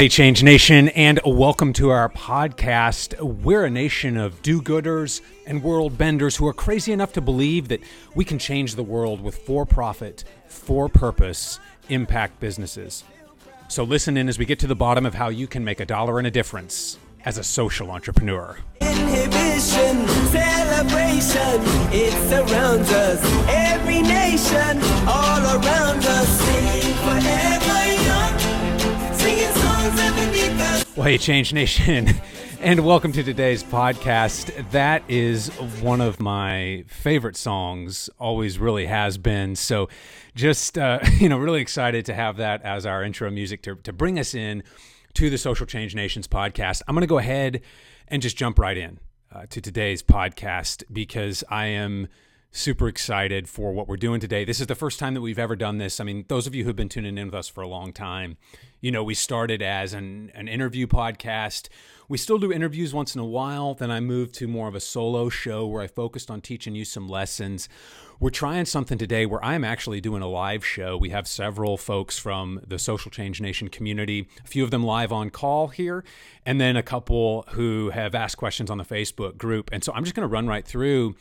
Hey, Change Nation, and welcome to our podcast. We're a nation of do gooders and world benders who are crazy enough to believe that we can change the world with for profit, for purpose, impact businesses. So, listen in as we get to the bottom of how you can make a dollar and a difference as a social entrepreneur. Inhibition, celebration, it surrounds us. Every nation, all around us, singing forever Well, hey, Change Nation, and welcome to today's podcast. That is one of my favorite songs, always really has been. So, just, uh, you know, really excited to have that as our intro music to, to bring us in to the Social Change Nations podcast. I'm going to go ahead and just jump right in uh, to today's podcast because I am super excited for what we're doing today. This is the first time that we've ever done this. I mean, those of you who've been tuning in with us for a long time, you know, we started as an, an interview podcast. We still do interviews once in a while. Then I moved to more of a solo show where I focused on teaching you some lessons. We're trying something today where I'm actually doing a live show. We have several folks from the Social Change Nation community, a few of them live on call here, and then a couple who have asked questions on the Facebook group. And so I'm just going to run right through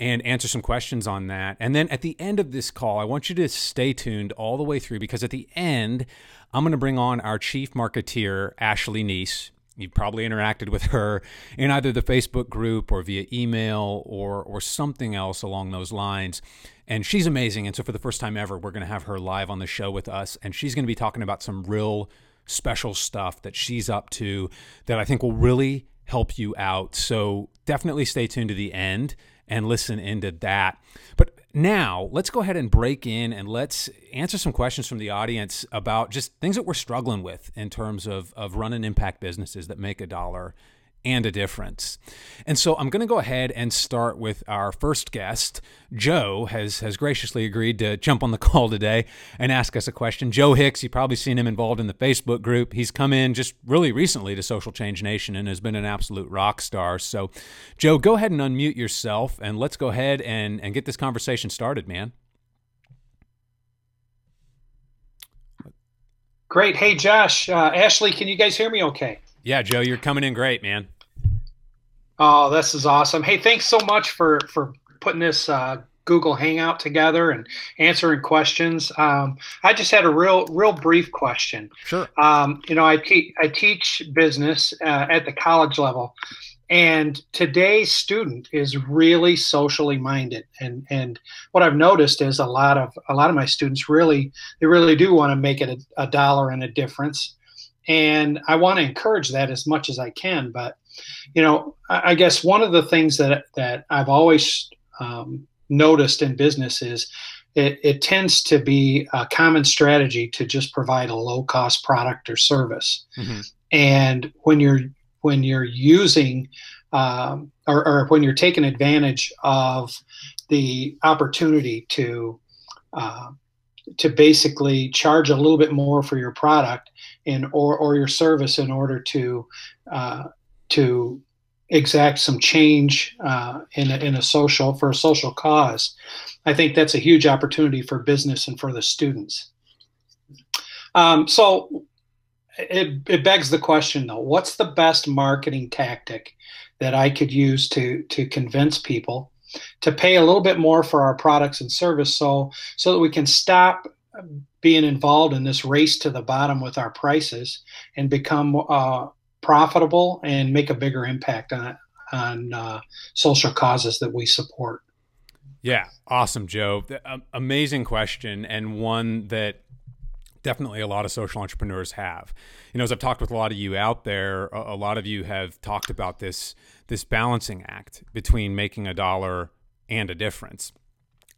and answer some questions on that. And then at the end of this call, I want you to stay tuned all the way through because at the end, I'm going to bring on our chief marketeer, Ashley Neese. You've probably interacted with her in either the Facebook group or via email or or something else along those lines. And she's amazing. And so for the first time ever, we're going to have her live on the show with us, and she's going to be talking about some real special stuff that she's up to that I think will really help you out. So definitely stay tuned to the end and listen into that. But now let's go ahead and break in and let's answer some questions from the audience about just things that we're struggling with in terms of, of running impact businesses that make a dollar and a difference. And so I'm going to go ahead and start with our first guest. Joe has has graciously agreed to jump on the call today and ask us a question. Joe Hicks, you've probably seen him involved in the Facebook group. He's come in just really recently to Social Change Nation and has been an absolute rock star. So, Joe, go ahead and unmute yourself and let's go ahead and and get this conversation started, man. Great. Hey, Josh, uh, Ashley, can you guys hear me okay? Yeah, Joe, you're coming in great, man. Oh, this is awesome. Hey, thanks so much for for putting this uh, Google Hangout together and answering questions. Um, I just had a real real brief question. Sure. Um, you know, I, te- I teach business uh, at the college level, and today's student is really socially minded. And and what I've noticed is a lot of a lot of my students really they really do want to make it a, a dollar and a difference and I want to encourage that as much as I can. But you know, I, I guess one of the things that that I've always um, noticed in business is it, it, tends to be a common strategy to just provide a low cost product or service. Mm-hmm. And when you're when you're using um, or, or, when you're taking advantage of the opportunity to uh, to basically charge a little bit more for your product in or, or your service in order to uh, to exact some change uh, in, a, in a social for a social cause. I think that's a huge opportunity for business and for the students. Um, so it, it begs the question though, what's the best marketing tactic that I could use to to convince people to pay a little bit more for our products and service so so that we can stop being involved in this race to the bottom with our prices and become uh, profitable and make a bigger impact on on uh, social causes that we support. Yeah, awesome, Joe. Amazing question, and one that definitely a lot of social entrepreneurs have. You know, as I've talked with a lot of you out there, a lot of you have talked about this this balancing act between making a dollar and a difference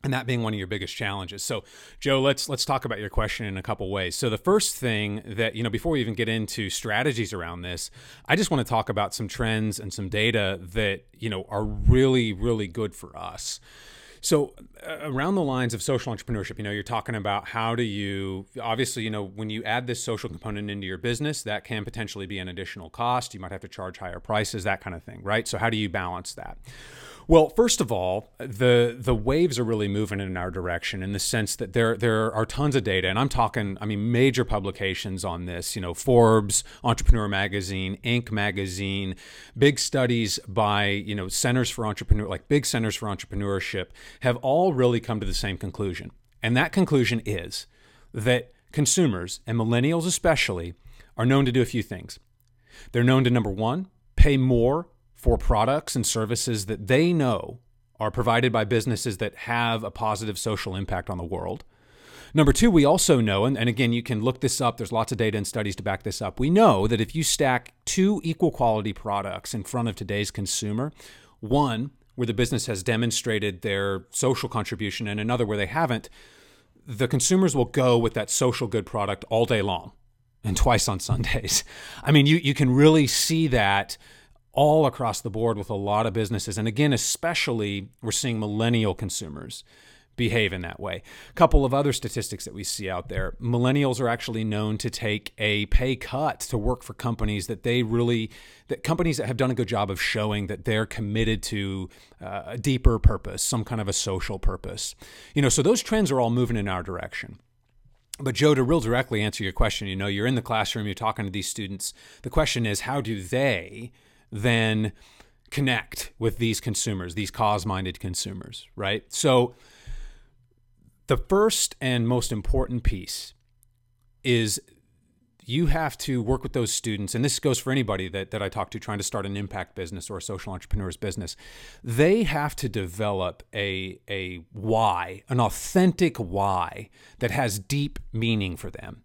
and that being one of your biggest challenges. So, Joe, let's let's talk about your question in a couple ways. So, the first thing that you know, before we even get into strategies around this, I just want to talk about some trends and some data that you know are really really good for us. So, uh, around the lines of social entrepreneurship, you know, you're talking about how do you obviously, you know, when you add this social component into your business, that can potentially be an additional cost. You might have to charge higher prices, that kind of thing, right? So, how do you balance that? Well, first of all, the the waves are really moving in our direction in the sense that there there are tons of data, and I'm talking, I mean, major publications on this. You know, Forbes, Entrepreneur Magazine, Inc. Magazine, big studies by you know centers for entrepreneur, like big centers for entrepreneurship, have all really come to the same conclusion, and that conclusion is that consumers and millennials especially are known to do a few things. They're known to number one, pay more for products and services that they know are provided by businesses that have a positive social impact on the world. Number two, we also know, and, and, again, you can look this up, there's lots of data and studies to back this up. We know that if you stack two equal quality products in front of today's consumer, one where the business has demonstrated their social contribution and another where they haven't, the consumers will go with that social good product all day long and twice on Sundays. I mean, you, you can really see that all across the board with a lot of businesses. And again, especially we're seeing millennial consumers behave in that way. A couple of other statistics that we see out there millennials are actually known to take a pay cut to work for companies that they really, that companies that have done a good job of showing that they're committed to uh, a deeper purpose, some kind of a social purpose. You know, so those trends are all moving in our direction. But Joe, to real directly answer your question, you know, you're in the classroom, you're talking to these students. The question is, how do they then connect with these consumers, these cause minded consumers, right? So, the first and most important piece is you have to work with those students, and this goes for anybody that, that I talk to trying to start an impact business or a social entrepreneur's business. They have to develop a, a why, an authentic why that has deep meaning for them.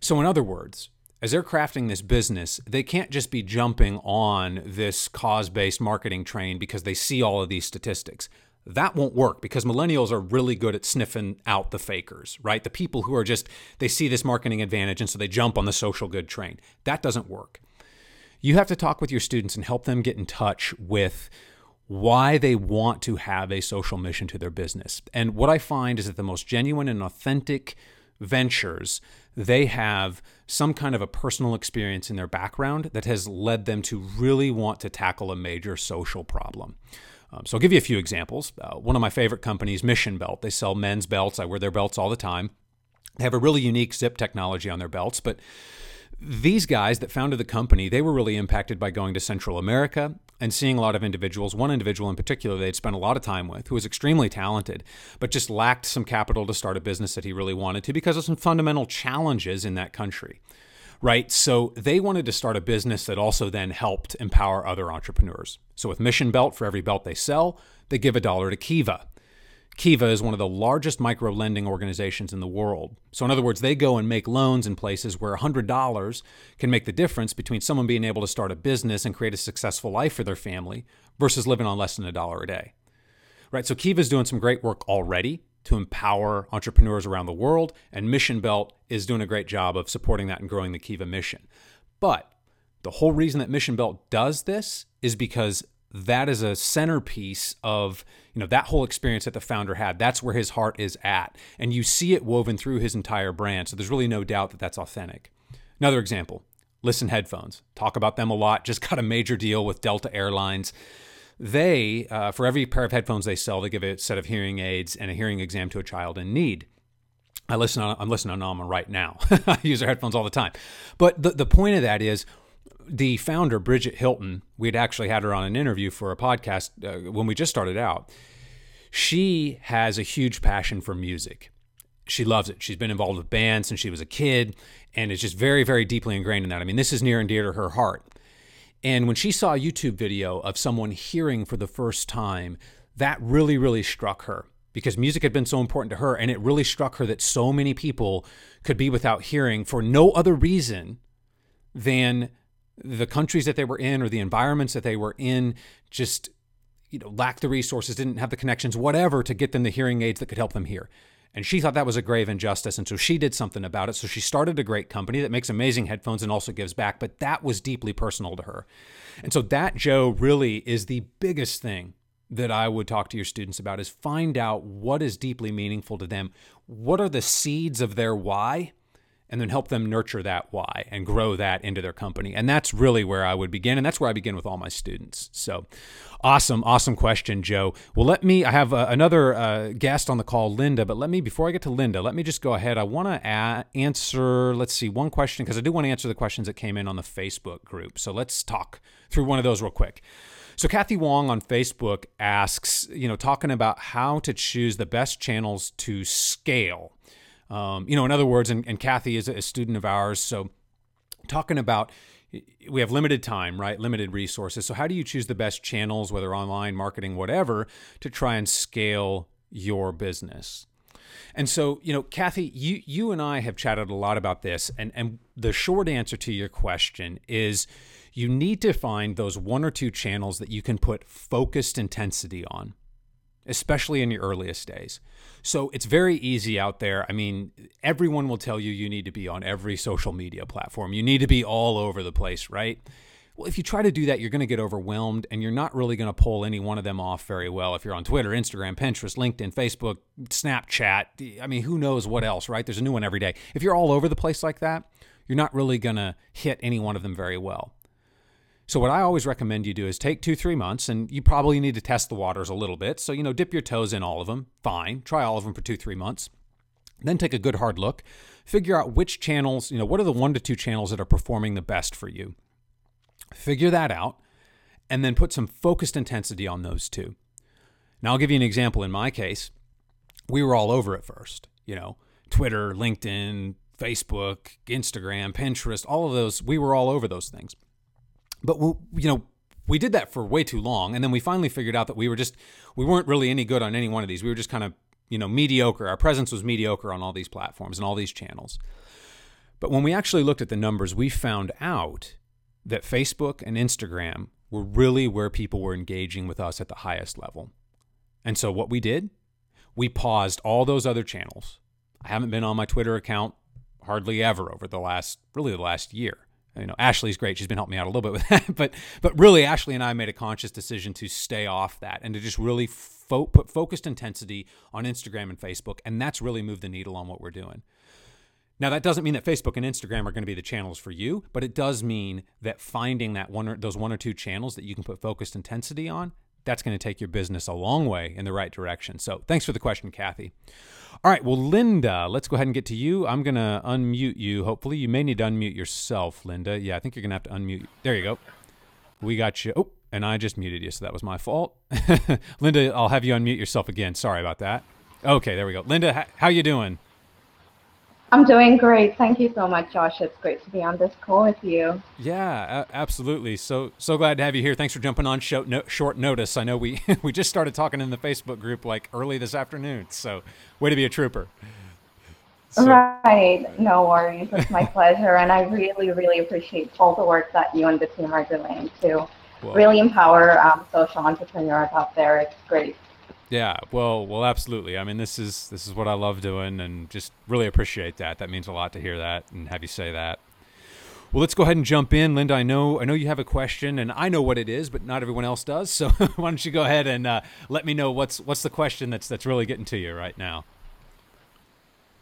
So, in other words, as they're crafting this business, they can't just be jumping on this cause based marketing train because they see all of these statistics. That won't work because millennials are really good at sniffing out the fakers, right? The people who are just, they see this marketing advantage and so they jump on the social good train. That doesn't work. You have to talk with your students and help them get in touch with why they want to have a social mission to their business. And what I find is that the most genuine and authentic ventures, they have some kind of a personal experience in their background that has led them to really want to tackle a major social problem. Um, so I'll give you a few examples. Uh, one of my favorite companies, Mission Belt, they sell men's belts. I wear their belts all the time. They have a really unique zip technology on their belts, but these guys that founded the company, they were really impacted by going to Central America and seeing a lot of individuals. One individual in particular they'd spent a lot of time with, who was extremely talented, but just lacked some capital to start a business that he really wanted to because of some fundamental challenges in that country. Right. So they wanted to start a business that also then helped empower other entrepreneurs. So with Mission Belt, for every belt they sell, they give a dollar to Kiva. Kiva is one of the largest micro lending organizations in the world. So, in other words, they go and make loans in places where $100 can make the difference between someone being able to start a business and create a successful life for their family versus living on less than a dollar a day. Right? So, Kiva is doing some great work already to empower entrepreneurs around the world, and Mission Belt is doing a great job of supporting that and growing the Kiva mission. But the whole reason that Mission Belt does this is because that is a centerpiece of you know that whole experience that the founder had that's where his heart is at. And you see it woven through his entire brand. So there's really no doubt that that's authentic. Another example LSTN headphones. Talk about them a lot. Just got a major deal with delta airlines. They uh, for every pair of headphones they sell they give a set of hearing aids and a hearing exam to a child in need. I listen on, I'm listening on them right now. I use their headphones all the time. But the, the point of that is the founder, Bridget Hilton, we had actually had her on an interview for a podcast uh, when we just started out. She has a huge passion for music. She loves it. She's been involved with bands since she was a kid and is just very, very deeply ingrained in that. I mean, this is near and dear to her heart. And when she saw a YouTube video of someone hearing for the first time, that really, really struck her because music had been so important to her. And it really struck her that so many people could be without hearing for no other reason than the countries that they were in or the environments that they were in just you know lacked the resources didn't have the connections whatever to get them the hearing aids that could help them hear and she thought that was a grave injustice and so she did something about it so she started a great company that makes amazing headphones and also gives back but that was deeply personal to her and so that joe really is the biggest thing that I would talk to your students about is find out what is deeply meaningful to them. What are the seeds of their why? And then help them nurture that why and grow that into their company. And that's really where I would begin. And that's where I begin with all my students. So awesome, awesome question, Joe. Well, let me, I have uh, another uh, guest on the call, Linda, but let me, before I get to Linda, let me just go ahead. I want to answer, let's see, one question, because I do want to answer the questions that came in on the Facebook group. So let's talk through one of those real quick. So Kathy Wong on Facebook asks, you know, talking about how to choose the best channels to scale. Um, you know, in other words, and, and Kathy is a student of ours, so talking about we have limited time, right? Limited resources. So how do you choose the best channels, whether online, marketing, whatever, to try and scale your business? And so, you know, Kathy, you you and I have chatted a lot about this, and and the short answer to your question is you need to find those one or two channels that you can put focused intensity on, especially in your earliest days. So it's very easy out there. I mean, everyone will tell you you need to be on every social media platform, you need to be all over the place, right? Well, if you try to do that, you're going to get overwhelmed and you're not really going to pull any one of them off very well. If you're on Twitter, Instagram, Pinterest, LinkedIn, Facebook, Snapchat, I mean, who knows what else, right? There's a new one every day. If you're all over the place like that, you're not really going to hit any one of them very well. So, what I always recommend you do is take two, three months, and you probably need to test the waters a little bit. So, you know, dip your toes in all of them. Fine. Try all of them for two, three months. Then take a good hard look. Figure out which channels, you know, what are the one to two channels that are performing the best for you. Figure that out, and then put some focused intensity on those two. Now, I'll give you an example. In my case, we were all over it first, you know, Twitter, LinkedIn, Facebook, Instagram, Pinterest, all of those, we were all over those things but we, you know we did that for way too long and then we finally figured out that we were just we weren't really any good on any one of these. We were just kind of you know mediocre. Our presence was mediocre on all these platforms and all these channels. But when we actually looked at the numbers we found out that facebook and instagram were really where people were engaging with us at the highest level. And so what we did we paused all those other channels. I haven't been on my twitter account hardly ever over the last really the last year you know Ashley's great. She's been helping me out a little bit with that. But but really Ashley and I made a conscious decision to stay off that and to just really fo- put focused intensity on Instagram and Facebook. And that's really moved the needle on what we're doing. Now that doesn't mean that Facebook and Instagram are going to be the channels for you but it does mean that finding that one or those one or two channels that you can put focused intensity on that's going to take your business a long way in the right direction so thanks for the question Kathy all right. Well, Linda, let's go ahead and get to you. I'm going to unmute you. Hopefully, you may need to unmute yourself, Linda. Yeah, I think you're going to have to unmute. There you go. We got you. Oh, and I just muted you, so that was my fault. Linda, I'll have you unmute yourself again. Sorry about that. Okay, there we go. Linda, how you doing? I'm doing great. Thank you so much, Josh. It's great to be on this call with you. Yeah, absolutely. So so glad to have you here. Thanks for jumping on show, no, short notice. I know we we just started talking in the Facebook group like early this afternoon. So way to be a trooper. So. Right. No worries. It's my pleasure, and I really really appreciate all the work that you and the team are doing to really empower um, social entrepreneurs out there. It's great. Yeah, well, well, absolutely. I mean, this is this is what I love doing, and just really appreciate that. That means a lot to hear that and have you say that. Well, let's go ahead and jump in, Linda. I know I know you have a question, and I know what it is, but not everyone else does. So why don't you go ahead and uh, let me know what's what's the question that's that's really getting to you right now.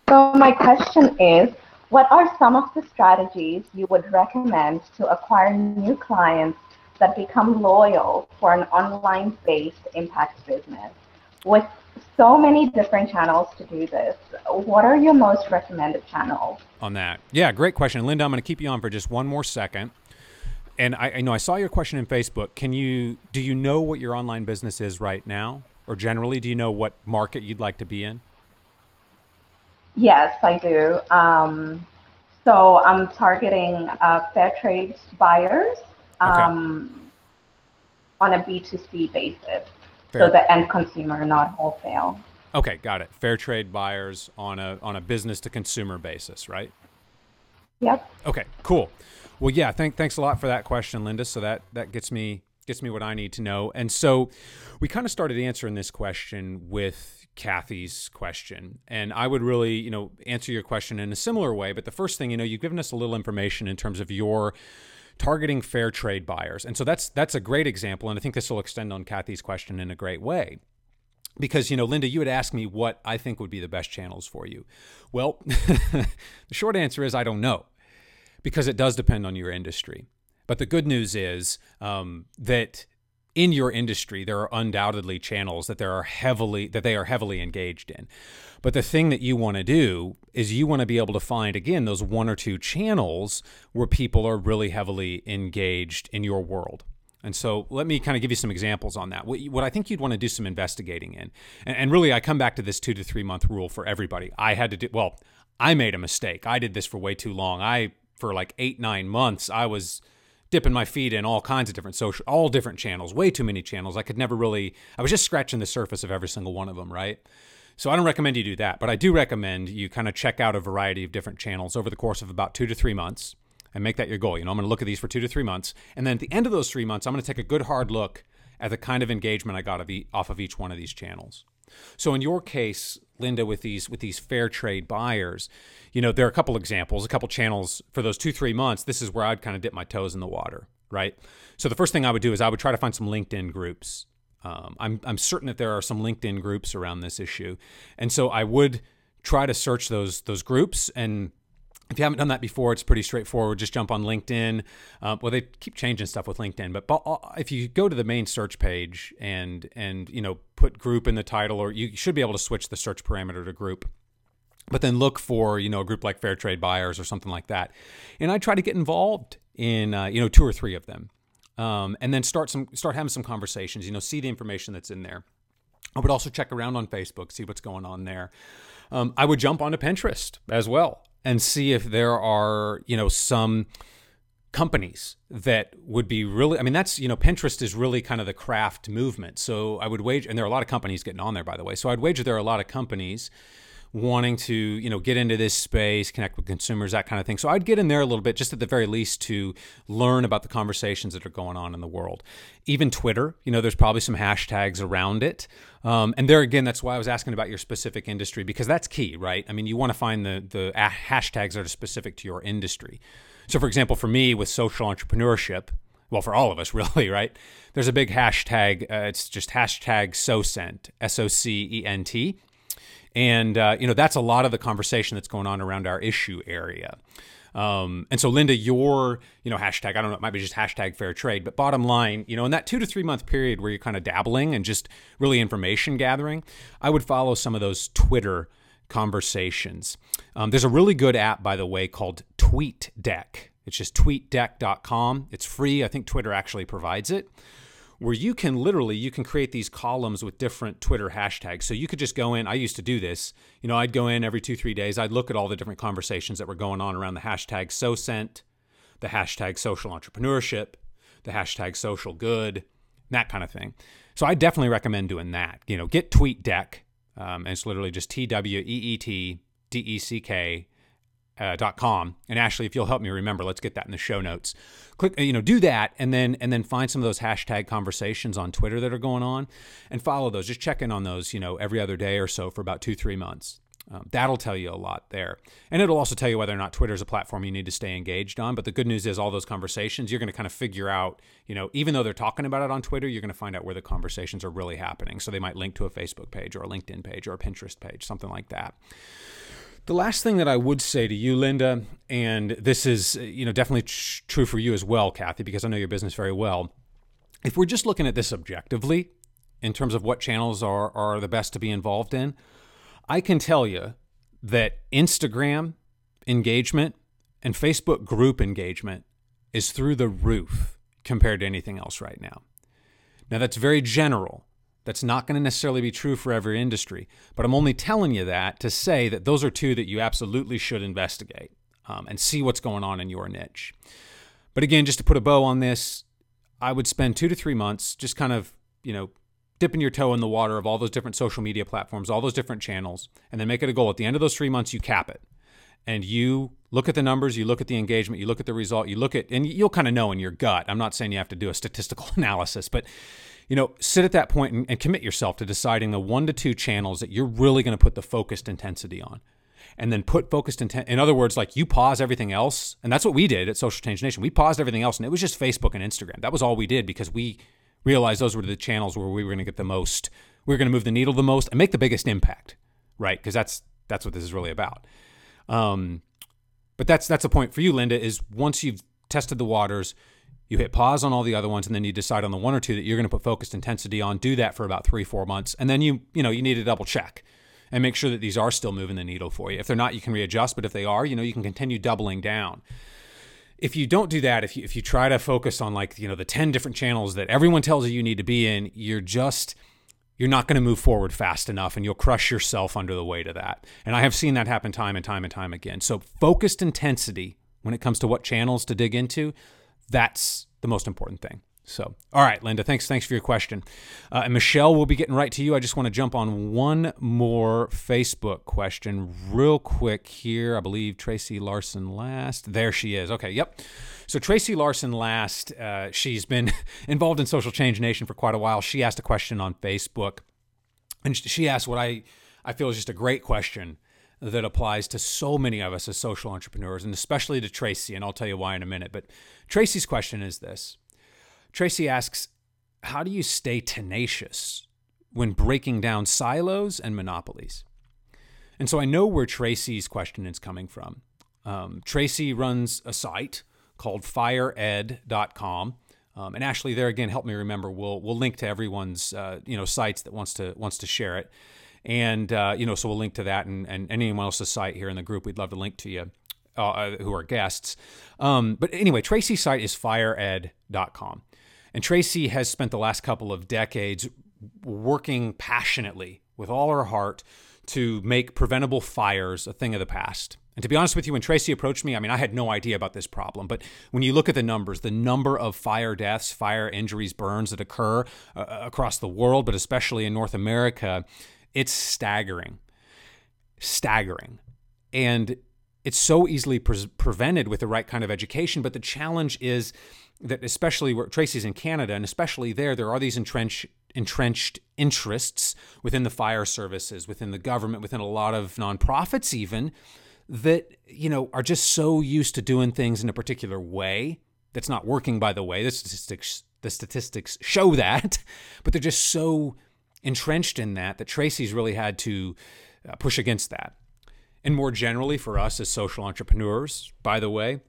So my question is, what are some of the strategies you would recommend to acquire new clients that become loyal for an online-based impact business? With so many different channels to do this. What are your most recommended channels? On that. Yeah, great question. Linda, I'm going to keep you on for just one more second. And I, I know I saw your question in Facebook. Can you do you know what your online business is right now? Or generally, do you know what market you'd like to be in? Yes, I do. Um, so I'm targeting uh, fair trade buyers um, okay. on a B2C basis. Fair. So the end consumer, not wholesale. Okay, got it. Fair trade buyers on a on a business to consumer basis, right? Yep. Okay, cool. Well, yeah, thank, thanks a lot for that question, Linda. So that that gets me gets me what I need to know. And so we kind of started answering this question with Kathy's question. And I would really, you know, answer your question in a similar way. But the first thing, you know, you've given us a little information in terms of your targeting fair trade buyers. And so that's that's a great example and I think this will extend on Kathy's question in a great way. Because you know, Linda, you would ask me what I think would be the best channels for you. Well, the short answer is I don't know, because it does depend on your industry. But the good news is um, that in your industry, there are undoubtedly channels that there are heavily that they are heavily engaged in. But the thing that you want to do is you want to be able to find again those one or two channels where people are really heavily engaged in your world. And so let me kind of give you some examples on that. What, I think you'd want to do some investigating in. And really, I come back to this two to three month rule for everybody. I had to do, well, I made a mistake. I did this for way too long. I, for like eight, nine months, I was dipping my feet in all kinds of different social, all different channels, way too many channels. I could never really, I was just scratching the surface of every single one of them, right? So I don't recommend you do that, but I do recommend you kind of check out a variety of different channels over the course of about two to three months and make that your goal. You know, I'm going to look at these for two to three months. And then at the end of those three months, I'm going to take a good hard look at the kind of engagement I got off of each one of these channels. So in your case, Linda, with these with these fair trade buyers, you know, there are a couple examples, a couple channels for those two three months. This is where I'd kind of dip my toes in the water, right? So the first thing I would do is I would try to find some LinkedIn groups. Um, I'm I'm certain that there are some LinkedIn groups around this issue, and so I would try to search those those groups and if you haven't done that before, it's pretty straightforward. Just jump on LinkedIn. Uh, well, they keep changing stuff with LinkedIn, but if you go to the main search page and and you know put group in the title, or you should be able to switch the search parameter to group. But then look for you know a group like Fair Trade Buyers or something like that, and I try to get involved in uh, you know two or three of them, um, and then start some start having some conversations. You know, see the information that's in there. I would also check around on Facebook, see what's going on there. Um, I would jump onto Pinterest as well and see if there are, you know, some companies that would be really i mean that's you know pinterest is really kind of the craft movement. So i would wager and there are a lot of companies getting on there by the way. So i'd wager there are a lot of companies wanting to you know get into this space connect with consumers that kind of thing so i'd get in there a little bit just at the very least to learn about the conversations that are going on in the world even twitter you know there's probably some hashtags around it um, and there again that's why i was asking about your specific industry because that's key right i mean you want to find the the hashtags that are specific to your industry so for example for me with social entrepreneurship well, for all of us, really, right? There's a big hashtag. Uh, it's just hashtag SOCENT, S O C E N T. And, uh, you know, that's a lot of the conversation that's going on around our issue area. Um, and so, Linda, your, you know, hashtag, I don't know, it might be just hashtag fair trade, but bottom line, you know, in that two to three month period where you're kind of dabbling and just really information gathering, I would follow some of those Twitter conversations. Um, there's a really good app, by the way, called TweetDeck. It's just tweetdeck.com. It's free. I think Twitter actually provides it where you can literally you can create these columns with different Twitter hashtags. So you could just go in. I used to do this. You know, I'd go in every two three days. I'd look at all the different conversations that were going on around the hashtag SoCent, the hashtag social entrepreneurship, the hashtag social good, that kind of thing. So I definitely recommend doing that. You know, get TweetDeck. Um, and it's literally just T W E E T D E C K uh, .com. And Ashley, if you'll help me remember, let's get that in the show notes. Click, you know, do that, and then and then find some of those hashtag conversations on Twitter that are going on, and follow those. Just check in on those, you know, every other day or so for about two three months. Um, that'll tell you a lot there, and it'll also tell you whether or not Twitter is a platform you need to stay engaged on. But the good news is, all those conversations you're going to kind of figure out. You know, even though they're talking about it on Twitter, you're going to find out where the conversations are really happening. So they might link to a Facebook page or a LinkedIn page or a Pinterest page, something like that. The last thing that I would say to you, Linda, and this is uh, you know definitely tr- true for you as well, Kathy, because I know your business very well. If we're just looking at this objectively, in terms of what channels are are the best to be involved in, I can tell you that Instagram engagement and Facebook group engagement is through the roof compared to anything else right now. Now that's very general that's not going to necessarily be true for every industry, but I'm only telling you that to say that those are two that you absolutely should investigate um, and see what's going on in your niche. But again, just to put a bow on this, I would spend two to three months just kind of, you know, dipping your toe in the water of all those different social media platforms, all those different channels, and then make it a goal. At the end of those three months, you cap it. And you look at the numbers, you look at the engagement, you look at the result, you look at, and you'll kind of know in your gut. I'm not saying you have to do a statistical analysis, but you know, sit at that point and, and commit yourself to deciding the one to two channels that you're really going to put the focused intensity on. and then put focused intent. In other words, like you pause everything else, and that's what we did at Social Change Nation. We paused everything else, and it was just Facebook and Instagram. That was all we did because we realized those were the channels where we were going to get the most, we were going to move the needle the most and make the biggest impact, right? Because that's that's what this is really about. Um, but that's that's a point for you, Linda. Is once you've tested the waters, you hit pause on all the other ones, and then you decide on the one or two that you're going to put focused intensity on. Do that for about three, four months, and then you you know you need to double check and make sure that these are still moving the needle for you. If they're not, you can readjust, but if they are, you know, you can continue doubling down. If you don't do that, if you if you try to focus on like, you know, the 10 different channels that everyone tells you you need to be in, you're just you're not going to move forward fast enough and you'll crush yourself under the weight of that. And I have seen that happen time and time and time again. So focused intensity when it comes to what channels to dig into, that's the most important thing. So, all right, Linda, thanks, thanks for your question. Uh, and Michelle we'll be getting right to you. I just want to jump on one more Facebook question real quick here. I believe Tracy Larson last. There she is. Okay, yep. So Tracy Larson last. Uh, she's been involved in Social Change Nation for quite a while. She asked a question on Facebook, and she asked what I I feel is just a great question that applies to so many of us as social entrepreneurs, and especially to Tracy. And I'll tell you why in a minute. But Tracy's question is this. Tracy asks, How do you stay tenacious when breaking down silos and monopolies? And so I know where Tracy's question is coming from. Um, Tracy runs a site called fired.com. Um, and Ashley, there again, help me remember. We'll we'll link to everyone's uh, you know sites that wants to wants to share it, and uh, you know so we'll link to that and, and anyone else's site here in the group. We'd love to link to you uh, uh who are guests. Um, but anyway, Tracy's site is fireed.com. And Tracy has spent the last couple of decades working passionately with all her heart to make preventable fires a thing of the past. And to be honest with you, when Tracy approached me, I mean, I had no idea about this problem. But when you look at the numbers, the number of fire deaths, fire injuries, burns that occur uh, across the world, but especially in North America, it's staggering. Staggering. And it's so easily pre- prevented with the right kind of education. But the challenge is that especially where Tracy's in Canada, and especially there, there are these entrenched entrenched interests within the fire services, within the government, within a lot of nonprofits, even that you know are just so used to doing things in a particular way that's not working. By the way, the statistics the statistics show that, but they're just so entrenched in that that Tracy's really had to uh, push against that. And more generally, for us as social entrepreneurs, by the way,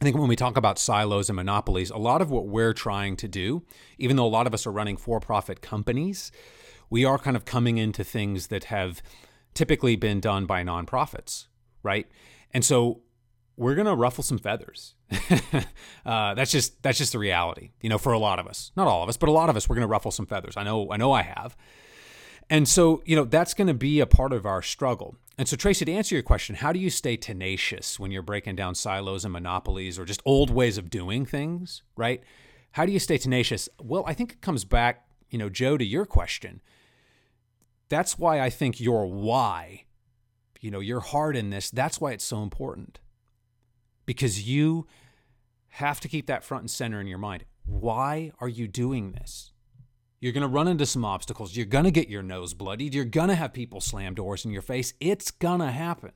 I think when we talk about silos and monopolies, a lot of what we're trying to do, even though a lot of us are running for profit companies, we are kind of coming into things that have typically been done by nonprofits, right? And so we're to ruffle some feathers. uh, that's just that's just the reality, you know, for a lot of us. Not all of us, but a lot of us, we're to ruffle some feathers. I know, I know, I have. And so, you know, that's to be a part of our struggle. And so, Tracy, to answer your question, how do you stay tenacious when you're breaking down silos and monopolies or just old ways of doing things, right? How do you stay tenacious? Well, I think it comes back, you know, Joe, to your question. That's why I think your why, you know, your heart in this, that's why it's so important. Because you have to keep that front and center in your mind. Why are you doing this? You're going to run into some obstacles. You're going to get your nose bloodied. You're going to have people slam doors in your face. It's going to happen.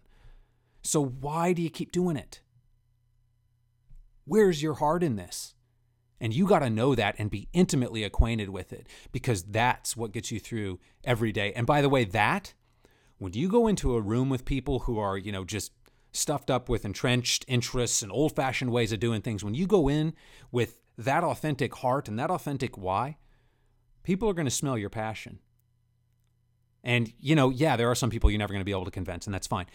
So, why do you keep doing it? Where's your heart in this? And you got to know that and be intimately acquainted with it because that's what gets you through every day. And by the way, that, when you go into a room with people who are, you know, just stuffed up with entrenched interests and old fashioned ways of doing things, when you go in with that authentic heart and that authentic why, people are going to smell your passion. And, you know, yeah, there are some people you're never going to be able to convince, and that's fine.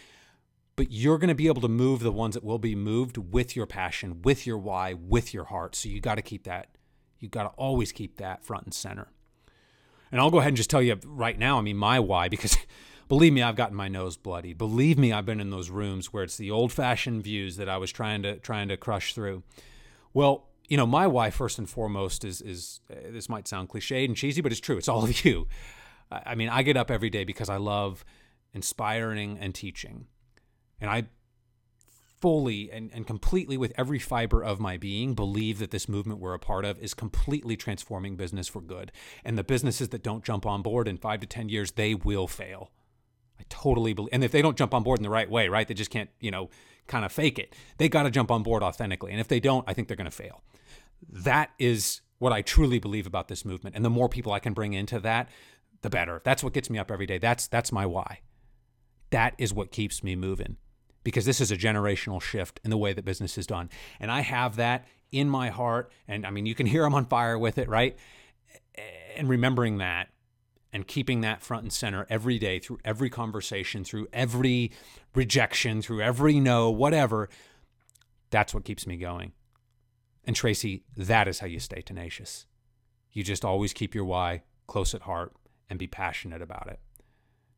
But you're going to be able to move the ones that will be moved with your passion, with your why, with your heart. So you got to keep that, you got to always keep that front and center. And I'll go ahead and just tell you right now, I mean, my why, because believe me, I've gotten my nose bloody. Believe me, I've been in those rooms where it's the old fashioned views that I was trying to, trying to crush through. Well, you know, my why first and foremost is is uh, this might sound cliched and cheesy, but it's true. It's all of you. I mean, I get up every day because I love inspiring and teaching, and I fully and, and completely with every fiber of my being believe that this movement we're a part of is completely transforming business for good and the businesses that don't jump on board in five to ten years they will fail I totally believe. And if they don't jump on board in the right way, right, they just can't, you know, kind of fake it. They got to jump on board authentically. And if they don't, I think they're going to fail. That is what I truly believe about this movement. And the more people I can bring into that, the better. That's what gets me up every day. That's that's my why. That is what keeps me moving. Because this is a generational shift in the way that business is done. And I have that in my heart. And I mean, you can hear I'm on fire with it, right? And remembering that and keeping that front and center every day through every conversation, through every rejection, through every no, whatever, that's what keeps me going. And Tracy, that is how you stay tenacious. You just always keep your why close at heart and be passionate about it.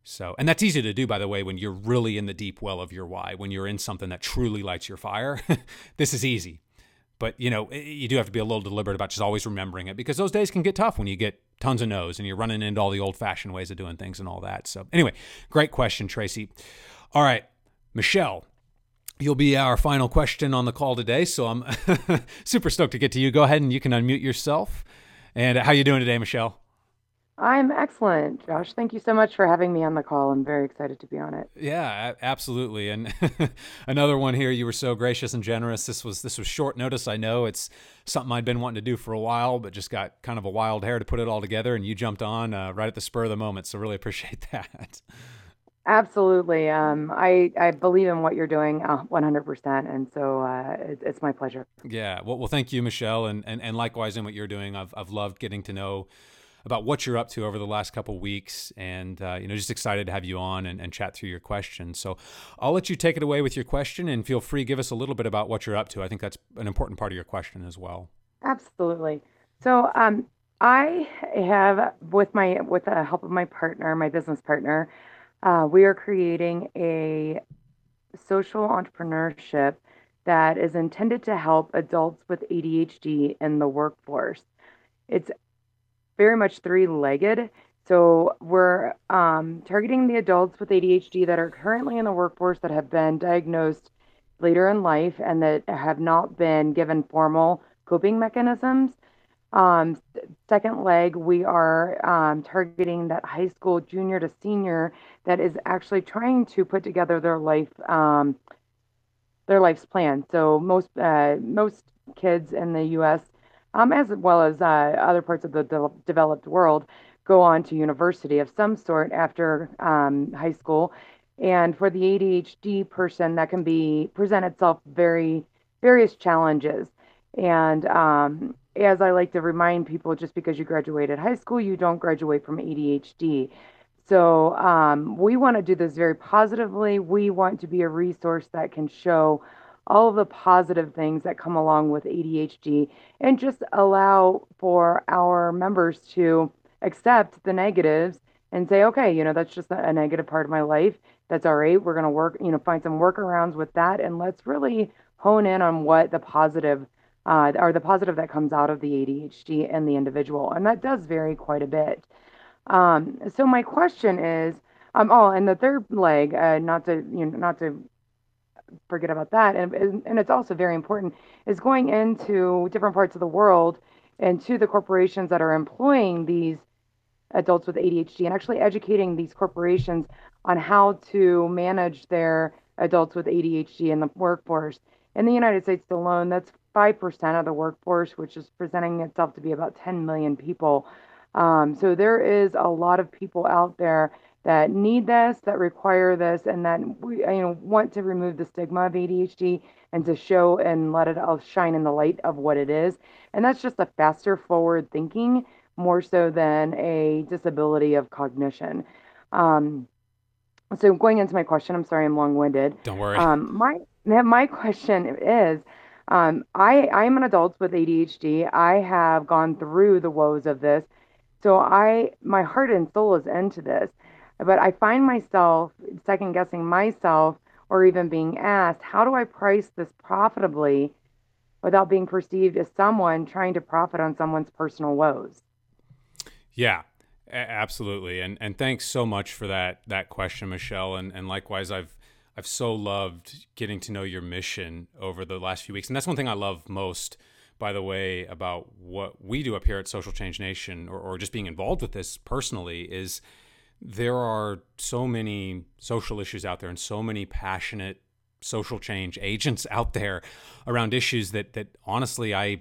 So, and that's easy to do, by the way, when you're really in the deep well of your why, when you're in something that truly lights your fire. this is easy. But, you know, eh, you do have to be a little deliberate about just always remembering it because those days can get tough when you get tons of no's and you're running into all the old fashioned ways of doing things and all that. So, anyway, great question, Tracy. All right, Michelle, you'll be our final question on the call today. So, I'm super stoked to get to you. Go ahead and you can unmute yourself. And how you doing today, Michelle? I'm excellent, Josh. Thank you so much for having me on the call. I'm very excited to be on it. Yeah, absolutely. And another one here. You were so gracious and generous. This was this was short notice. I know it's something I'd been wanting to do for a while, but just got kind of a wild hair to put it all together. And you jumped on uh, right at the spur of the moment. So really appreciate that. Absolutely. Um, I I believe in what you're doing uh, 100%, and so uh, it, it's my pleasure. Yeah. Well, well, thank you, Michelle, and, and and likewise in what you're doing. I've I've loved getting to know about what you're up to over the last couple weeks, and uh, you know, just excited to have you on and, and chat through your questions. So, I'll let you take it away with your question, and feel free give us a little bit about what you're up to. I think that's an important part of your question as well. Absolutely. So, um, I have with my with the help of my partner, my business partner, uh, we are creating a social entrepreneurship that is intended to help adults with ADHD in the workforce. It's very much three legged. So we're um, targeting the adults with ADHD that are currently in the workforce that have been diagnosed later in life and that have not been given formal coping mechanisms. Um, second leg, we are um, targeting that high school junior to senior that is actually trying to put together their life, um, their life's plan. So most uh, most kids in the U.S um, as well as uh, other parts of the de- developed world, go on to university of some sort after um, high school. And for the ADHD person, that can be present itself very various challenges. And um, as I like to remind people, just because you graduated high school, you don't graduate from ADHD. So um, we want to do this very positively. We want to be a resource that can show all of the positive things that come along with ADHD and just allow for our members to accept the negatives and say, okay, you know, that's just a negative part of my life. That's all right. We're going to work, you know, find some workarounds with that. And let's really hone in on what the positive uh, or the positive that comes out of the ADHD and the individual. And that does vary quite a bit. Um, so my question is, um, oh, and the third leg, uh, not to, you know, not to forget about that. And, and it's also very important is going into different parts of the world and to the corporations that are employing these adults with ADHD and actually educating these corporations on how to manage their adults with ADHD in the workforce. In the United States alone, that's 5% of the workforce, which is presenting itself to be about 10 million people. Um, so there is a lot of people out there that need this, that require this, and that we you know want to remove the stigma of ADHD and to show and let it all shine in the light of what it is. And that's just a faster forward thinking more so than a disability of cognition. Um, so going into my question, I'm sorry I'm long-winded. Don't worry. Um, my my question is, um, I I am an adult with ADHD. I have gone through the woes of this, so I my heart and soul is into this. But I find myself second guessing myself or even being asked, how do I price this profitably without being perceived as someone trying to profit on someone's personal woes? Yeah, absolutely. And and thanks so much for that that question, Michelle. And and likewise, I've I've so loved getting to know your mission over the last few weeks. And that's one thing I love most, by the way, about what we do up here at Social Change Nation or, or just being involved with this personally is there are so many social issues out there and so many passionate social change agents out there around issues that that honestly I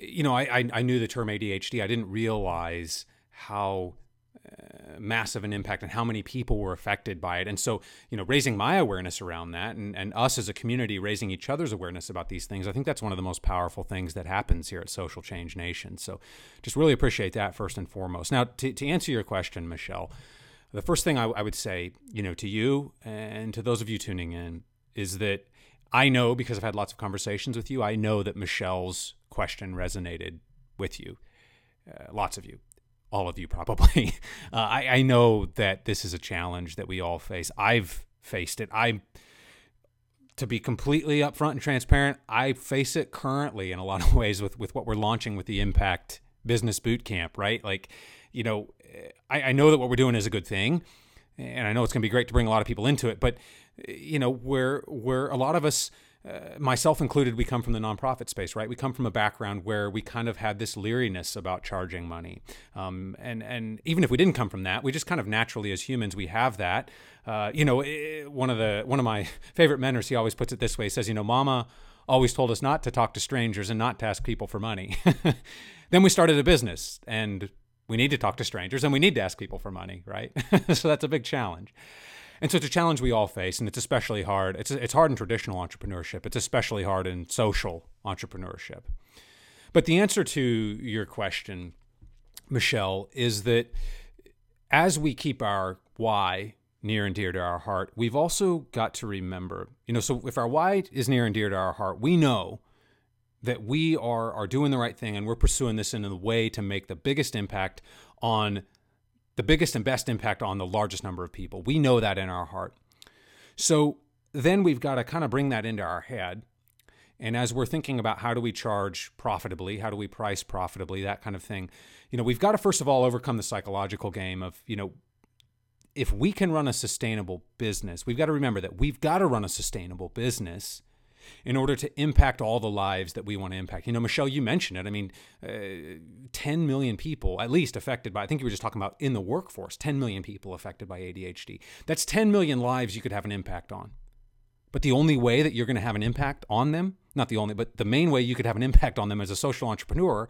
you know I I, knew the term ADHD I didn't realize how massive an impact and how many people were affected by it. And so you know raising my awareness around that and, and us as a community raising each other's awareness about these things i think that's one of the most powerful things that happens here at social change nation. So just really appreciate that first and foremost. Now to, to answer your question michelle the first thing I, I would say you know to you and to those of you tuning in is that I know because I've had lots of conversations with you, I know that Michelle's question resonated with you, uh, lots of you, all of you probably. uh, I, I know that this is a challenge that we all face. I've faced it. I, to be completely upfront and transparent, I face it currently in a lot of ways with with what we're launching with the Impact Business Boot Camp. Right, like, you know, I, I know that what we're doing is a good thing, and I know it's going to be great to bring a lot of people into it, but you know, where where a lot of us, uh, myself included, we come from the nonprofit space, right? We come from a background where we kind of had this leeriness about charging money, um, and and even if we didn't come from that, we just kind of naturally as humans we have that. Uh, you know, it, one of the one of my favorite mentors, he always puts it this way: he says, you know, Mama always told us not to talk to strangers and not to ask people for money. then we started a business and we need to talk to strangers and we need to ask people for money, right? so that's a big challenge. And so it's a challenge we all face, and it's especially hard. It's it's hard in traditional entrepreneurship. It's especially hard in social entrepreneurship. But the answer to your question, Michelle, is that as we keep our why near and dear to our heart, we've also got to remember, you know, so if our why is near and dear to our heart, we know that we are are doing the right thing and we're pursuing this in a way to make the biggest impact on the biggest and best impact on the largest number of people. We know that in our heart. So then we've got to kind of bring that into our head. And as we're thinking about how do we charge profitably, how do we price profitably, that kind of thing, you know, we've got to first of all overcome the psychological game of, you know, if we can run a sustainable business, we've got to remember that we've got to run a sustainable business in order to impact all the lives that we want to impact. You know, Michelle, you mentioned it. I mean, uh, 10 million people at least affected by, I think you were just talking about in the workforce, 10 million people affected by ADHD. That's 10 million lives you could have an impact on. But the only way that you're going to have an impact on them, not the only, but the main way you could have an impact on them as a social entrepreneur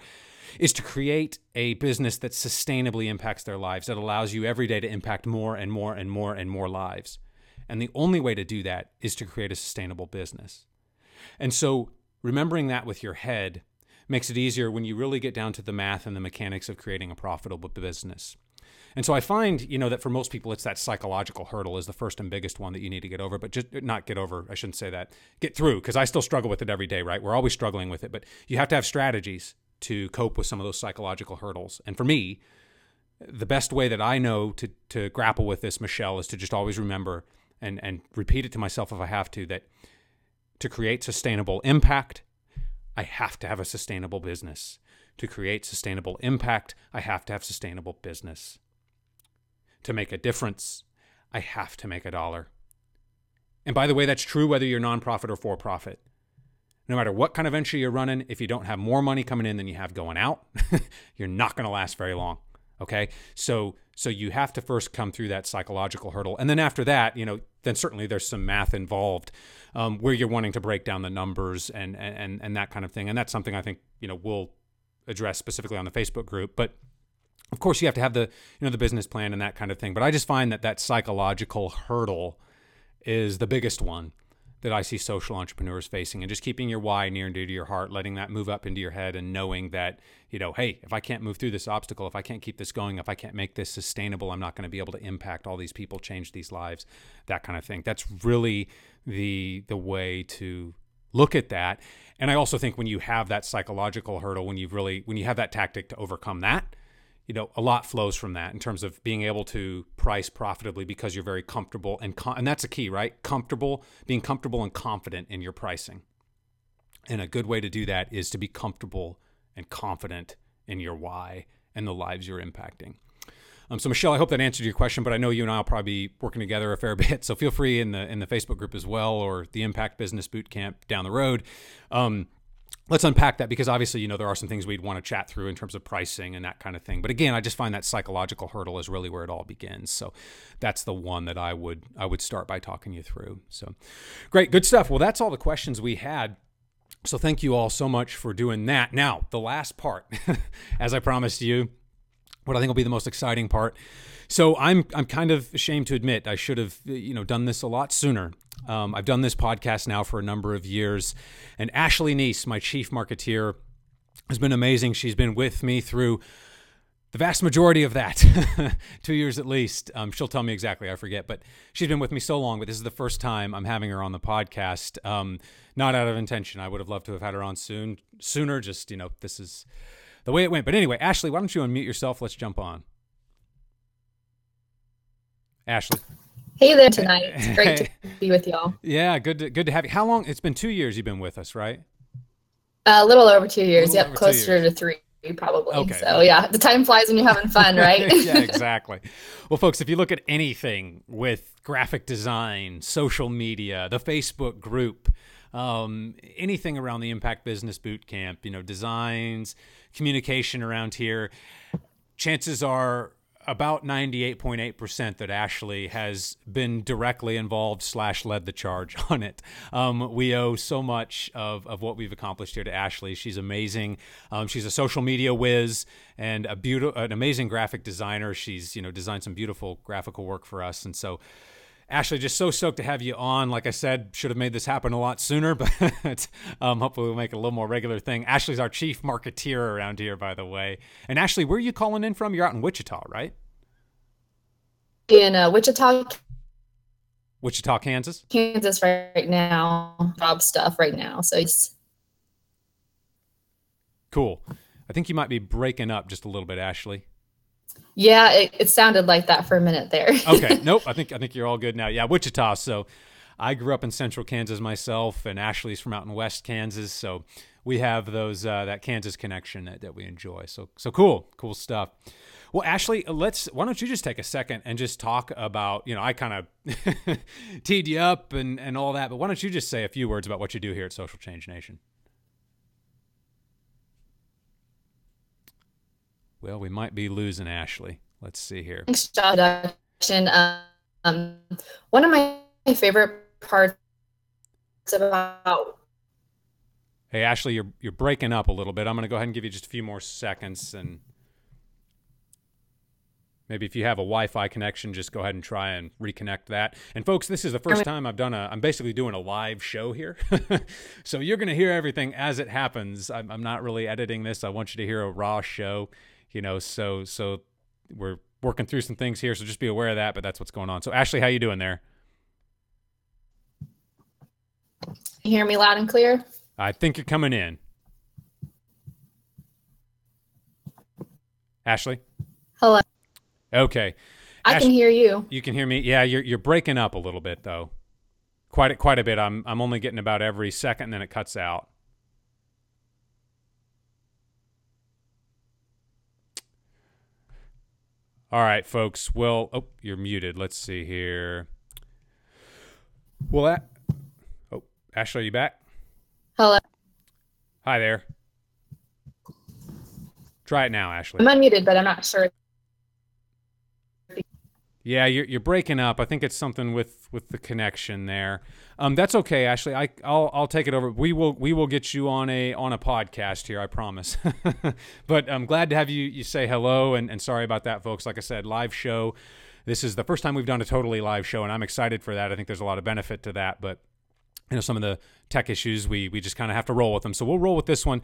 is to create a business that sustainably impacts their lives, that allows you every day to impact more and more and more and more lives. And the only way to do that is to create a sustainable business. And so remembering that with your head makes it easier when you really get down to the math and the mechanics of creating a profitable business. And so I find, you know, that for most people, it's that psychological hurdle is the first and biggest one that you need to get over, but just not get over. I shouldn't say that. Get through, because I still struggle with it every day, right? We're always struggling with it, but you have to have strategies to cope with some of those psychological hurdles. And for me, the best way that I know to to grapple with this, Michelle, is to just always remember and and repeat it to myself if I have to that to create sustainable impact, I have to have a sustainable business. To create sustainable impact, I have to have sustainable business. To make a difference, I have to make a dollar. And by the way, that's true whether you're nonprofit or for profit. No matter what kind of venture you're running, if you don't have more money coming in than you have going out, you're not going to last very long. Okay. So, so you have to first come through that psychological hurdle. And then after that, you know, then certainly there's some math involved um, where you're wanting to break down the numbers and, and, and that kind of thing. And that's something I think, you know, we'll address specifically on the Facebook group. But of course you have to have the, you know, the business plan and that kind of thing. But I just find that that psychological hurdle is the biggest one that I see social entrepreneurs facing and just keeping your why near and dear to your heart, letting that move up into your head and knowing that, you know, hey, if I can't move through this obstacle, if I can't keep this going, if I can't make this sustainable, I'm not going to be able to impact all these people, change these lives, that kind of thing. That's really the the way to look at that. And I also think when you have that psychological hurdle, when you've really when you have that tactic to overcome that, you know, a lot flows from that in terms of being able to price profitably because you're very comfortable and com- and that's a key, right? Comfortable, being comfortable and confident in your pricing. And a good way to do that is to be comfortable and confident in your why and the lives you're impacting. Um, so Michelle, I hope that answered your question, but I know you and I will probably be working together a fair bit. So feel free in the in the Facebook group as well, or the Impact Business Bootcamp down the road. Um, let's unpack that because obviously you know there are some things we'd want to chat through in terms of pricing and that kind of thing. But again i just find that psychological hurdle is really where it all begins. So that's the one that i would i would start by talking you through. So great good stuff. Well that's all the questions we had. So thank you all so much for doing that. Now the last part as i promised you what i think will be the most exciting part so I'm I'm kind of ashamed to admit I should have you know done this a lot sooner. Um, I've done this podcast now for a number of years, and Ashley Neese, my chief marketeer, has been amazing. She's been with me through the vast majority of that, two years at least. Um, she'll tell me exactly, I forget, but she's been with me so long. But this is the first time I'm having her on the podcast. Um, not out of intention. I would have loved to have had her on soon, sooner. Just you know, this is the way it went. But anyway, Ashley, why don't you unmute yourself? Let's jump on. Ashley. Hey there tonight. It's great to be with y'all. Yeah, good to good to have you. How long? It's been two years you've been with us, right? a little over two years. Yep, closer years. to three probably. Okay. So yeah, the time flies when you're having fun, right? yeah, exactly. Well, folks, if you look at anything with graphic design, social media, the Facebook group, um, anything around the Impact Business Boot Camp, you know, designs, communication around here, chances are about 98.8% that Ashley has been directly involved slash led the charge on it. Um, we owe so much of, of what we've accomplished here to Ashley. She's amazing. Um, she's a social media whiz and a beautiful, an amazing graphic designer. She's, you know, designed some beautiful graphical work for us. And so, Ashley, just so stoked to have you on. Like I said, should have made this happen a lot sooner, but um, hopefully we'll make it a little more regular thing. Ashley's our chief marketeer around here, by the way. And Ashley, where are you calling in from? You're out in Wichita, right? In uh, Wichita, Wichita, Kansas. Kansas right now. Job stuff right now. So it's cool. I think you might be breaking up just a little bit, Ashley. Yeah, it, it sounded like that for a minute there. okay, nope. I think I think you're all good now. Yeah, Wichita. So I grew up in Central Kansas myself, and Ashley's from out in West Kansas. So we have those uh, that Kansas connection that, that we enjoy. So so cool, cool stuff. Well, Ashley, let's. Why don't you just take a second and just talk about? You know, I kind of teed you up and and all that, but why don't you just say a few words about what you do here at Social Change Nation? Well, we might be losing Ashley. Let's see here. Thanks, introduction. Um, one of my favorite parts about. Hey, Ashley, you're you're breaking up a little bit. I'm going to go ahead and give you just a few more seconds, and maybe if you have a Wi-Fi connection, just go ahead and try and reconnect that. And folks, this is the first time I've done a. I'm basically doing a live show here, so you're going to hear everything as it happens. I'm, I'm not really editing this. I want you to hear a raw show you know, so so we're working through some things here, so just be aware of that. But that's what's going on. So Ashley, how you doing there? You hear me loud and clear? I think you're coming in. Ashley. Hello. Okay. I can hear you. You can hear me. Yeah, you're you're breaking up a little bit though. Quite a, quite a bit. I'm I'm only getting about every second, and then it cuts out. All right, folks. Well, oh, you're muted. Let's see here. Well, that. Oh, Ashley, are you back? Hello. Hi there. Try it now, Ashley. I'm unmuted, but I'm not sure. Yeah, you're you're breaking up. I think it's something with with the connection there. Um, that's okay, Ashley. I I'll I'll take it over. We will we will get you on a on a podcast here. I promise. but I'm glad to have you you say hello and and sorry about that, folks. Like I said, live show. This is the first time we've done a totally live show, and I'm excited for that. I think there's a lot of benefit to that, but you know some of the tech issues we we just kind of have to roll with them. So we'll roll with this one.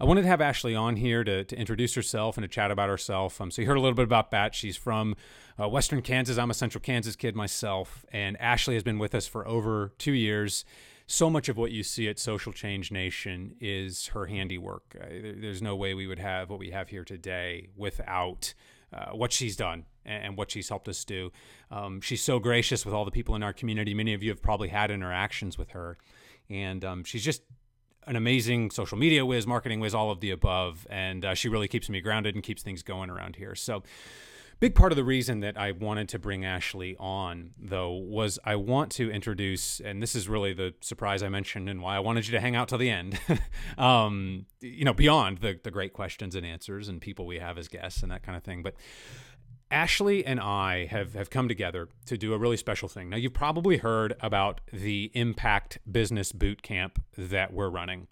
I wanted to have ashley on here to, to introduce herself and to chat about herself. Um, so you heard a little bit about that she's from uh, western kansas. I'm a central kansas kid myself and ashley has been with us for over two years. So much of what you see at social change nation is her handiwork. Uh, there's no way we would have what we have here today without uh, what she's done and, what she's helped us do. Um, she's so gracious with all the people in our community. Many of you have probably had interactions with her, and um, she's just an amazing social media whiz, marketing whiz, all of the above. And uh, she really keeps me grounded and keeps things going around here. So big part of the reason that I wanted to bring Ashley on, though, was I want to introduce, and this is really the surprise I mentioned and why I wanted you to hang out till the end. um, you know, beyond the the great questions and answers and people we have as guests and that kind of thing, but. Ashley and I have, have come together to do a really special thing. Now, you've probably heard about the Impact Business Boot Camp that we're running.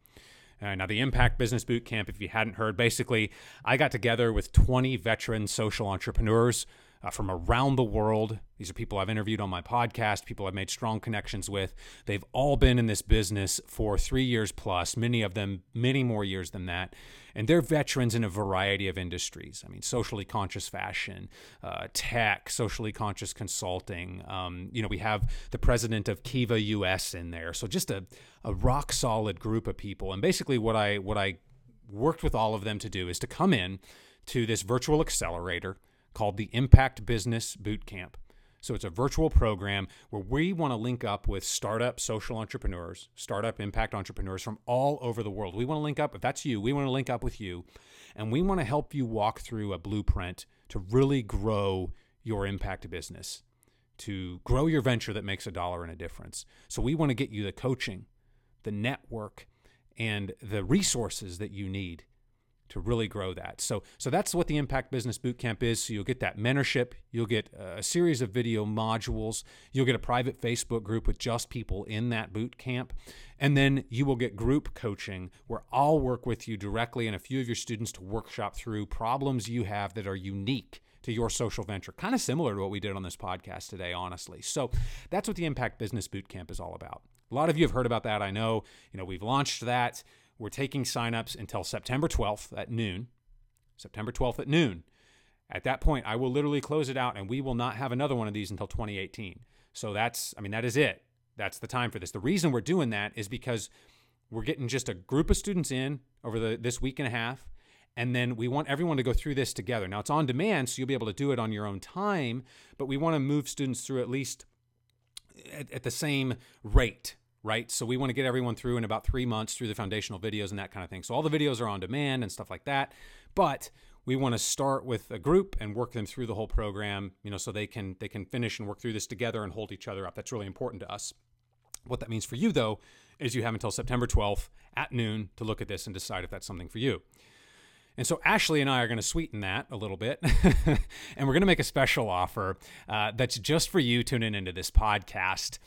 Uh, now, the Impact Business Boot Camp, if you hadn't heard, basically, I got together with 20 veteran social entrepreneurs uh, from around the world. These are people I've interviewed on my podcast, people I've made strong connections with. They've all been in this business for three years plus, many of them many more years than that. And they're veterans in a variety of industries. I mean, socially conscious fashion, uh, tech, socially conscious consulting. Um, you know, we have the president of Kiva US in there. So just a, a rock solid group of people. And basically, what I what I worked with all of them to do is to come in to this virtual accelerator called the Impact Business Boot Camp. So it's a virtual program where we want to link up with startup social entrepreneurs, startup impact entrepreneurs from all over the world. We want to link up, if that's you, we want to link up with you and we want to help you walk through a blueprint to really grow your impact business, to grow your venture that makes a dollar and a difference. So we want to get you the coaching, the network, and the resources that you need to really grow that. So so that's what the Impact Business Bootcamp is. So you'll get that mentorship, you'll get uh, a series of video modules, you'll get a private Facebook group with just people in that boot camp, and then you will get group coaching where I'll work with you directly and a few of your students to workshop through problems you have that are unique to your social venture. Kind of similar to what we did on this podcast today, honestly. So that's what the Impact Business Bootcamp is all about. A lot of you have heard about that. I know, you know, we've launched that. We're taking signups until September 12th at noon. September 12th at noon. At that point, I will literally close it out and we will not have another one of these until 2018. So that's, I mean, that is it. That's the time for this. The reason we're doing that is because we're getting just a group of students in over the this week and a half. And then we want everyone to go through this together. Now it's on demand, so you'll be able to do it on your own time, but we want to move students through at least at, at the same rate right? So we want to get everyone through in about three months through the foundational videos and that kind of thing. So all the videos are on demand and stuff like that. But we want to start with a group and work them through the whole program, you know, so they can they can finish and work through this together and hold each other up. That's really important to us. What that means for you though is you have until September 12th at noon to look at this and decide if that's something for you. And so Ashley and I are going to sweeten that a little bit, and we're going to make a special offer uh, that's just for you tuning into this podcast.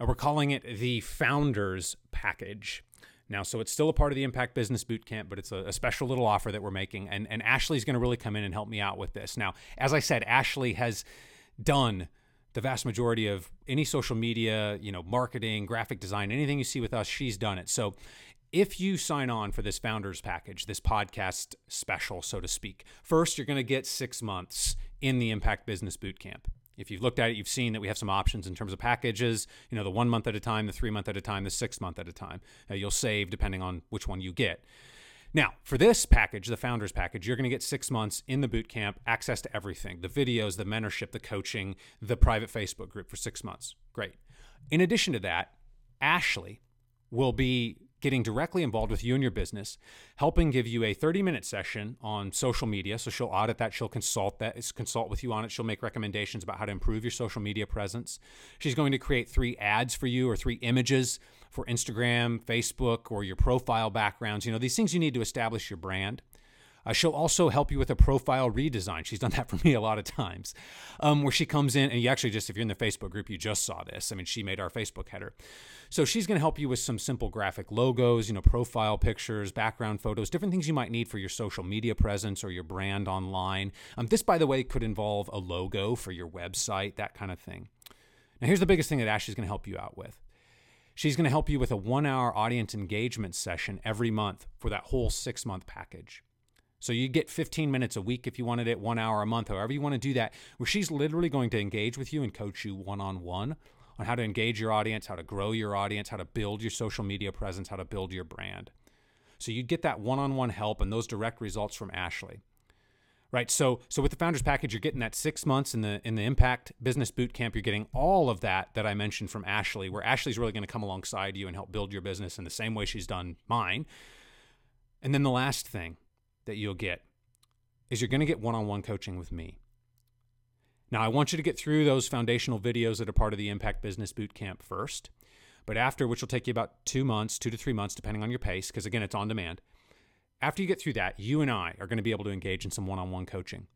Uh, we're calling it the Founders Package. Now, so it's still a part of the Impact Business Bootcamp, but it's a, a special little offer that we're making. And, and Ashley's going to really come in and help me out with this. Now, as I said, Ashley has done the vast majority of any social media, you know, marketing, graphic design, anything you see with us, she's done it. So if you sign on for this founders package, this podcast special, so to speak, first you're going to get six months in the Impact Business Bootcamp. If you've looked at it, you've seen that we have some options in terms of packages, you know, the one month at a time, the three month at a time, the six month at a time. Uh, you'll save depending on which one you get. Now, for this package, the founders package, you're going to get six months in the boot camp, access to everything the videos, the mentorship, the coaching, the private Facebook group for six months. Great. In addition to that, Ashley will be getting directly involved with you and your business, helping give you a 30 minute session on social media. So she'll audit that, she'll consult that, consult with you on it, she'll make recommendations about how to improve your social media presence. She's going to create three ads for you or three images for Instagram, Facebook, or your profile backgrounds. You know, these things you need to establish your brand. Uh, she'll also help you with a profile redesign. She's done that for me a lot of times, um, where she comes in and you actually just, if you're in the Facebook group, you just saw this. I mean, she made our Facebook header. So she's going to help you with some simple graphic logos, you know, profile pictures, background photos, different things you might need for your social media presence or your brand online. Um, this, by the way, could involve a logo for your website, that kind of thing. Now, here's the biggest thing that Ashley's going to help you out with. She's going to help you with a one hour audience engagement session every month for that whole six month package. So you get 15 minutes a week if you wanted it, one hour a month, however you want to do that, where she's literally going to engage with you and coach you one on one on how to engage your audience, how to grow your audience, how to build your social media presence, how to build your brand. So you'd get that one on one help and those direct results from Ashley. Right. So so with the founders package, you're getting that six months in the in the impact business boot camp. You're getting all of that that I mentioned from Ashley, where Ashley's really going to come alongside you and help build your business in the same way she's done mine. And then the last thing that you'll get is you're going to get one on one coaching with me. Now, I want you to get through those foundational videos that are part of the Impact Business Bootcamp first. But after, which will take you about two months, two to three months, depending on your pace, because again, it's on demand. After you get through that, you and I are going to be able to engage in some one on one coaching.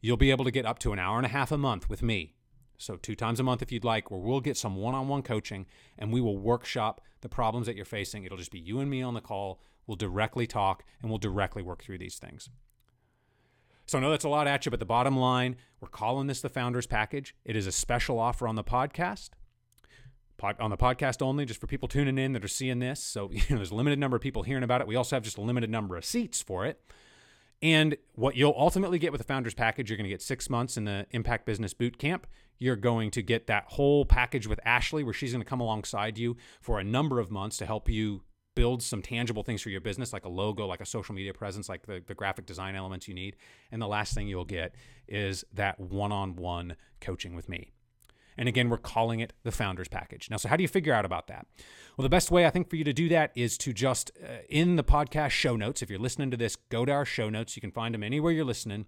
You'll be able to get up to an hour and a half a month with me. So, two times a month if you'd like, where we'll get some one on one coaching and we will workshop the problems that you're facing. It'll just be you and me on the call. We'll directly talk and we'll directly work through these things. So I know that's a lot at you, but the bottom line, we're calling this the Founders Package. It is a special offer on the podcast. Pod, on the podcast only, just for people tuning in that are seeing this. So you know, there's a limited number of people hearing about it. We also have just a limited number of seats for it. And what you'll ultimately get with the Founders Package, you're going to get six months in the Impact Business Boot Camp. You're going to get that whole package with Ashley, where she's going to come alongside you for a number of months to help you build some tangible things for your business, like a logo, like a social media presence, like the, the graphic design elements you need. And the last thing you'll get is that one on one coaching with me. And again, we're calling it the Founders Package. Now, so how do you figure out about that? Well, the best way I think for you to do that is to just uh, in the podcast show notes, if you're listening to this, go to our show notes. You can find them anywhere you're listening.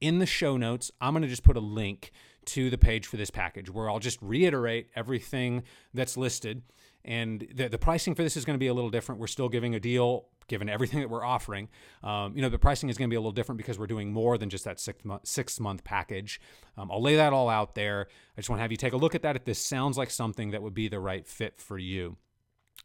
In the show notes, I'm going to just put a link to the page for this package where I'll just reiterate everything that's listed and the, the pricing for this is going to be a little different. We're still giving a deal given everything that we're offering. Um, you know, the pricing is going to be a little different because we're doing more than just that six month, six month package. Um, I'll lay that all out there. I just want to have you take a look at that if this sounds like something that would be the right fit for you.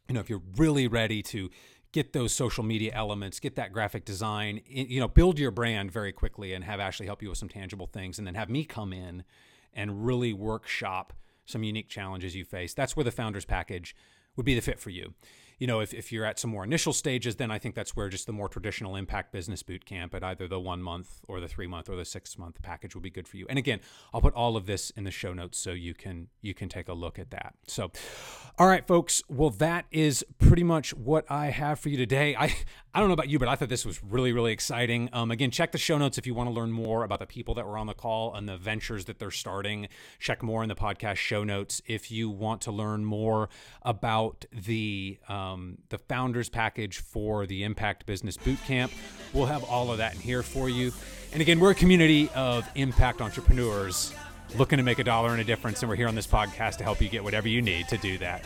You know, if you're really ready to get those social media elements, get that graphic design, you know, build your brand very quickly and have Ashley help you with some tangible things and then have me come in and really workshop some unique challenges you face. That's where the founders package would be the fit for you you know, if, if you're at some more initial stages, then I think that's where just the more traditional impact business boot camp at either the one month or the three month or the six month package will be good for you. And again, I'll put all of this in the show notes so you can you can take a look at that. So all right, folks. Well, that is pretty much what I have for you today. I I don't know about you, but I thought this was really, really exciting. Um, again, check the show notes if you want to learn more about the people that were on the call and the ventures that they're starting. Check more in the podcast show notes if you want to learn more about the um, um, the founders package for the Impact Business Bootcamp. We'll have all of that in here for you. And again, we're a community of impact entrepreneurs looking to make a dollar and a difference, and we're here on this podcast to help you get whatever you need to do that.